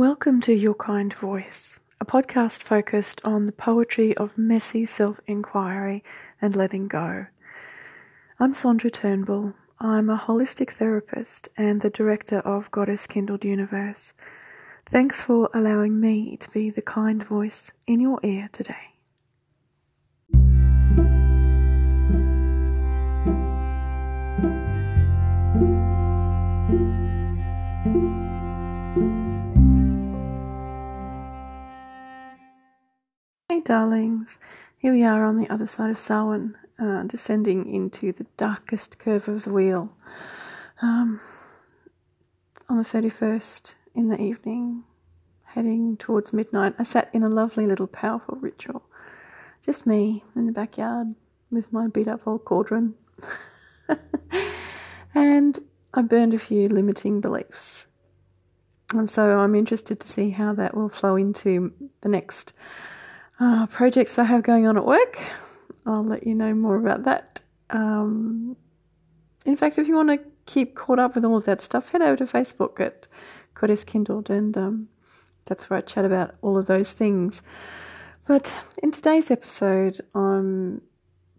Welcome to Your Kind Voice, a podcast focused on the poetry of messy self inquiry and letting go. I'm Sandra Turnbull. I'm a holistic therapist and the director of Goddess Kindled Universe. Thanks for allowing me to be the kind voice in your ear today. Darlings. Here we are on the other side of Samhain, uh, descending into the darkest curve of the wheel. Um, on the 31st in the evening, heading towards midnight, I sat in a lovely little powerful ritual. Just me in the backyard with my beat up old cauldron. and I burned a few limiting beliefs. And so I'm interested to see how that will flow into the next uh, projects I have going on at work. I'll let you know more about that. Um, in fact, if you want to keep caught up with all of that stuff, head over to Facebook at Goddess Kindled, and um, that's where I chat about all of those things. But in today's episode, I'm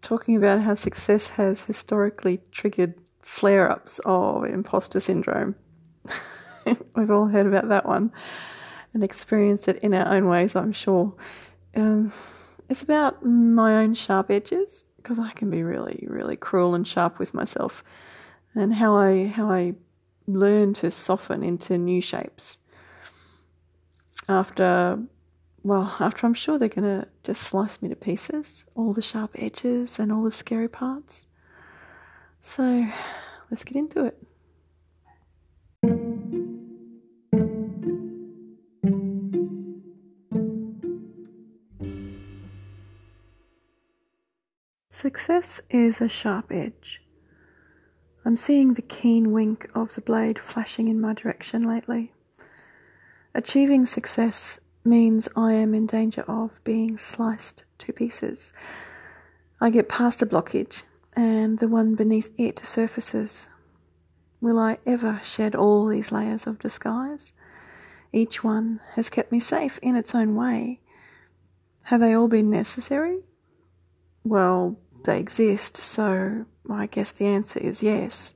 talking about how success has historically triggered flare ups of imposter syndrome. We've all heard about that one and experienced it in our own ways, I'm sure um, it's about my own sharp edges because I can be really, really cruel and sharp with myself, and how I how I learn to soften into new shapes. After, well, after I'm sure they're gonna just slice me to pieces, all the sharp edges and all the scary parts. So, let's get into it. Success is a sharp edge. I'm seeing the keen wink of the blade flashing in my direction lately. Achieving success means I am in danger of being sliced to pieces. I get past a blockage and the one beneath it surfaces. Will I ever shed all these layers of disguise? Each one has kept me safe in its own way. Have they all been necessary? Well, they exist, so I guess the answer is yes.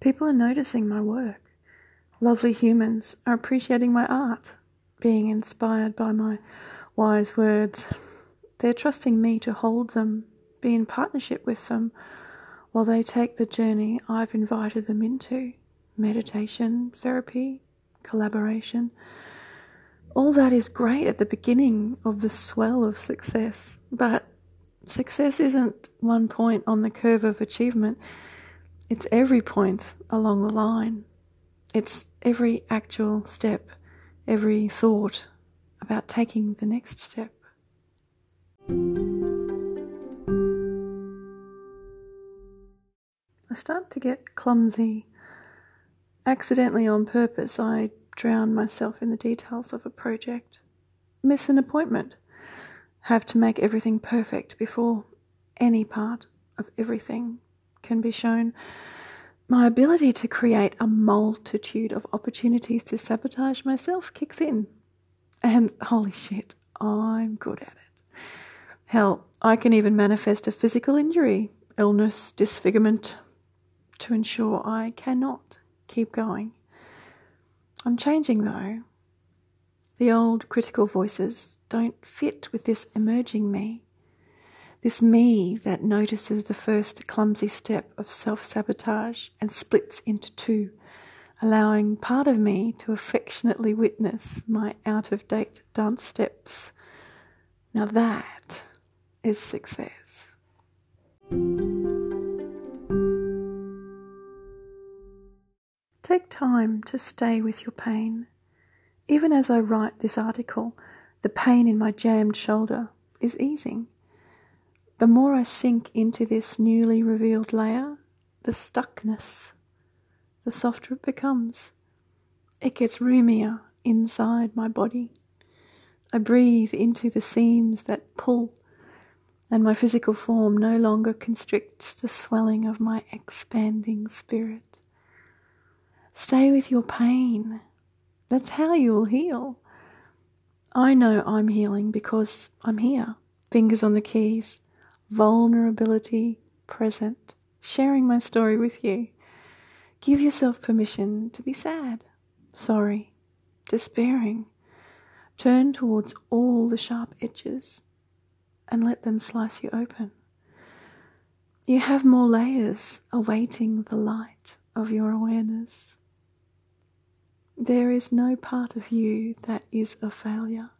People are noticing my work. Lovely humans are appreciating my art, being inspired by my wise words. They're trusting me to hold them, be in partnership with them, while they take the journey I've invited them into meditation, therapy, collaboration all that is great at the beginning of the swell of success, but success isn't one point on the curve of achievement, it's every point along the line. It's every actual step, every thought about taking the next step. I start to get clumsy. Accidentally on purpose, I drown myself in the details of a project, miss an appointment, have to make everything perfect before any part of everything can be shown. My ability to create a multitude of opportunities to sabotage myself kicks in. And holy shit, I'm good at it. Hell, I can even manifest a physical injury, illness, disfigurement to ensure I cannot keep going. I'm changing though. The old critical voices don't fit with this emerging me. This me that notices the first clumsy step of self sabotage and splits into two, allowing part of me to affectionately witness my out of date dance steps. Now that is success. Take time to stay with your pain. Even as I write this article, the pain in my jammed shoulder is easing. The more I sink into this newly revealed layer, the stuckness, the softer it becomes. It gets roomier inside my body. I breathe into the seams that pull, and my physical form no longer constricts the swelling of my expanding spirit. Stay with your pain. That's how you'll heal. I know I'm healing because I'm here. Fingers on the keys, vulnerability present, sharing my story with you. Give yourself permission to be sad, sorry, despairing. Turn towards all the sharp edges and let them slice you open. You have more layers awaiting the light of your awareness. There is no part of you that is a failure.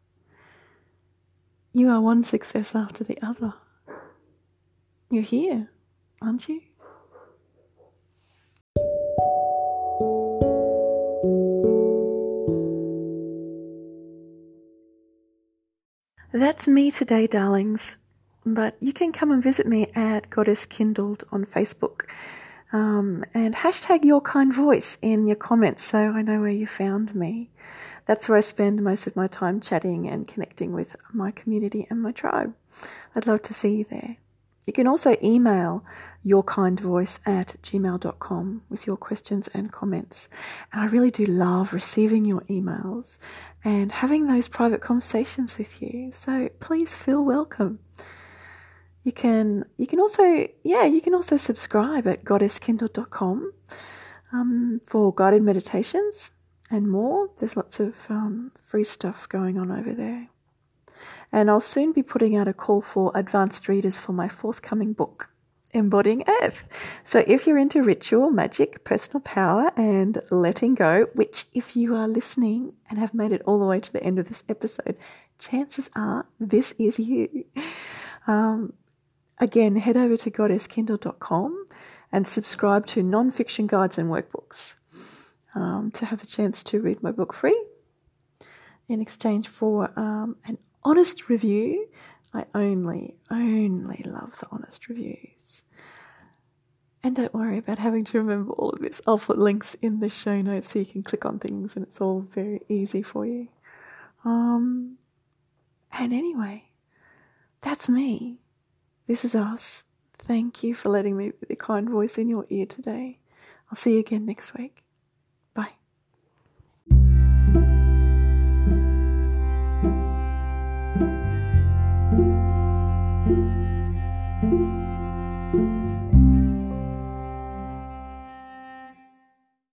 You are one success after the other. You're here, aren't you? That's me today, darlings. But you can come and visit me at Goddess Kindled on Facebook. Um, and hashtag your kind voice in your comments so I know where you found me. That's where I spend most of my time chatting and connecting with my community and my tribe. I'd love to see you there. You can also email yourkindvoice at gmail.com with your questions and comments. And I really do love receiving your emails and having those private conversations with you. So please feel welcome. You can you can also yeah you can also subscribe at goddesskindled.com um, for guided meditations and more. There's lots of um, free stuff going on over there. And I'll soon be putting out a call for advanced readers for my forthcoming book, Embodying Earth. So if you're into ritual, magic, personal power, and letting go, which if you are listening and have made it all the way to the end of this episode, chances are this is you. Um, again, head over to goddesskindle.com and subscribe to non-fiction guides and workbooks um, to have the chance to read my book free in exchange for um, an honest review. I only, only love the honest reviews. And don't worry about having to remember all of this. I'll put links in the show notes so you can click on things and it's all very easy for you. Um, and anyway, that's me. This is us. Thank you for letting me be the kind voice in your ear today. I'll see you again next week.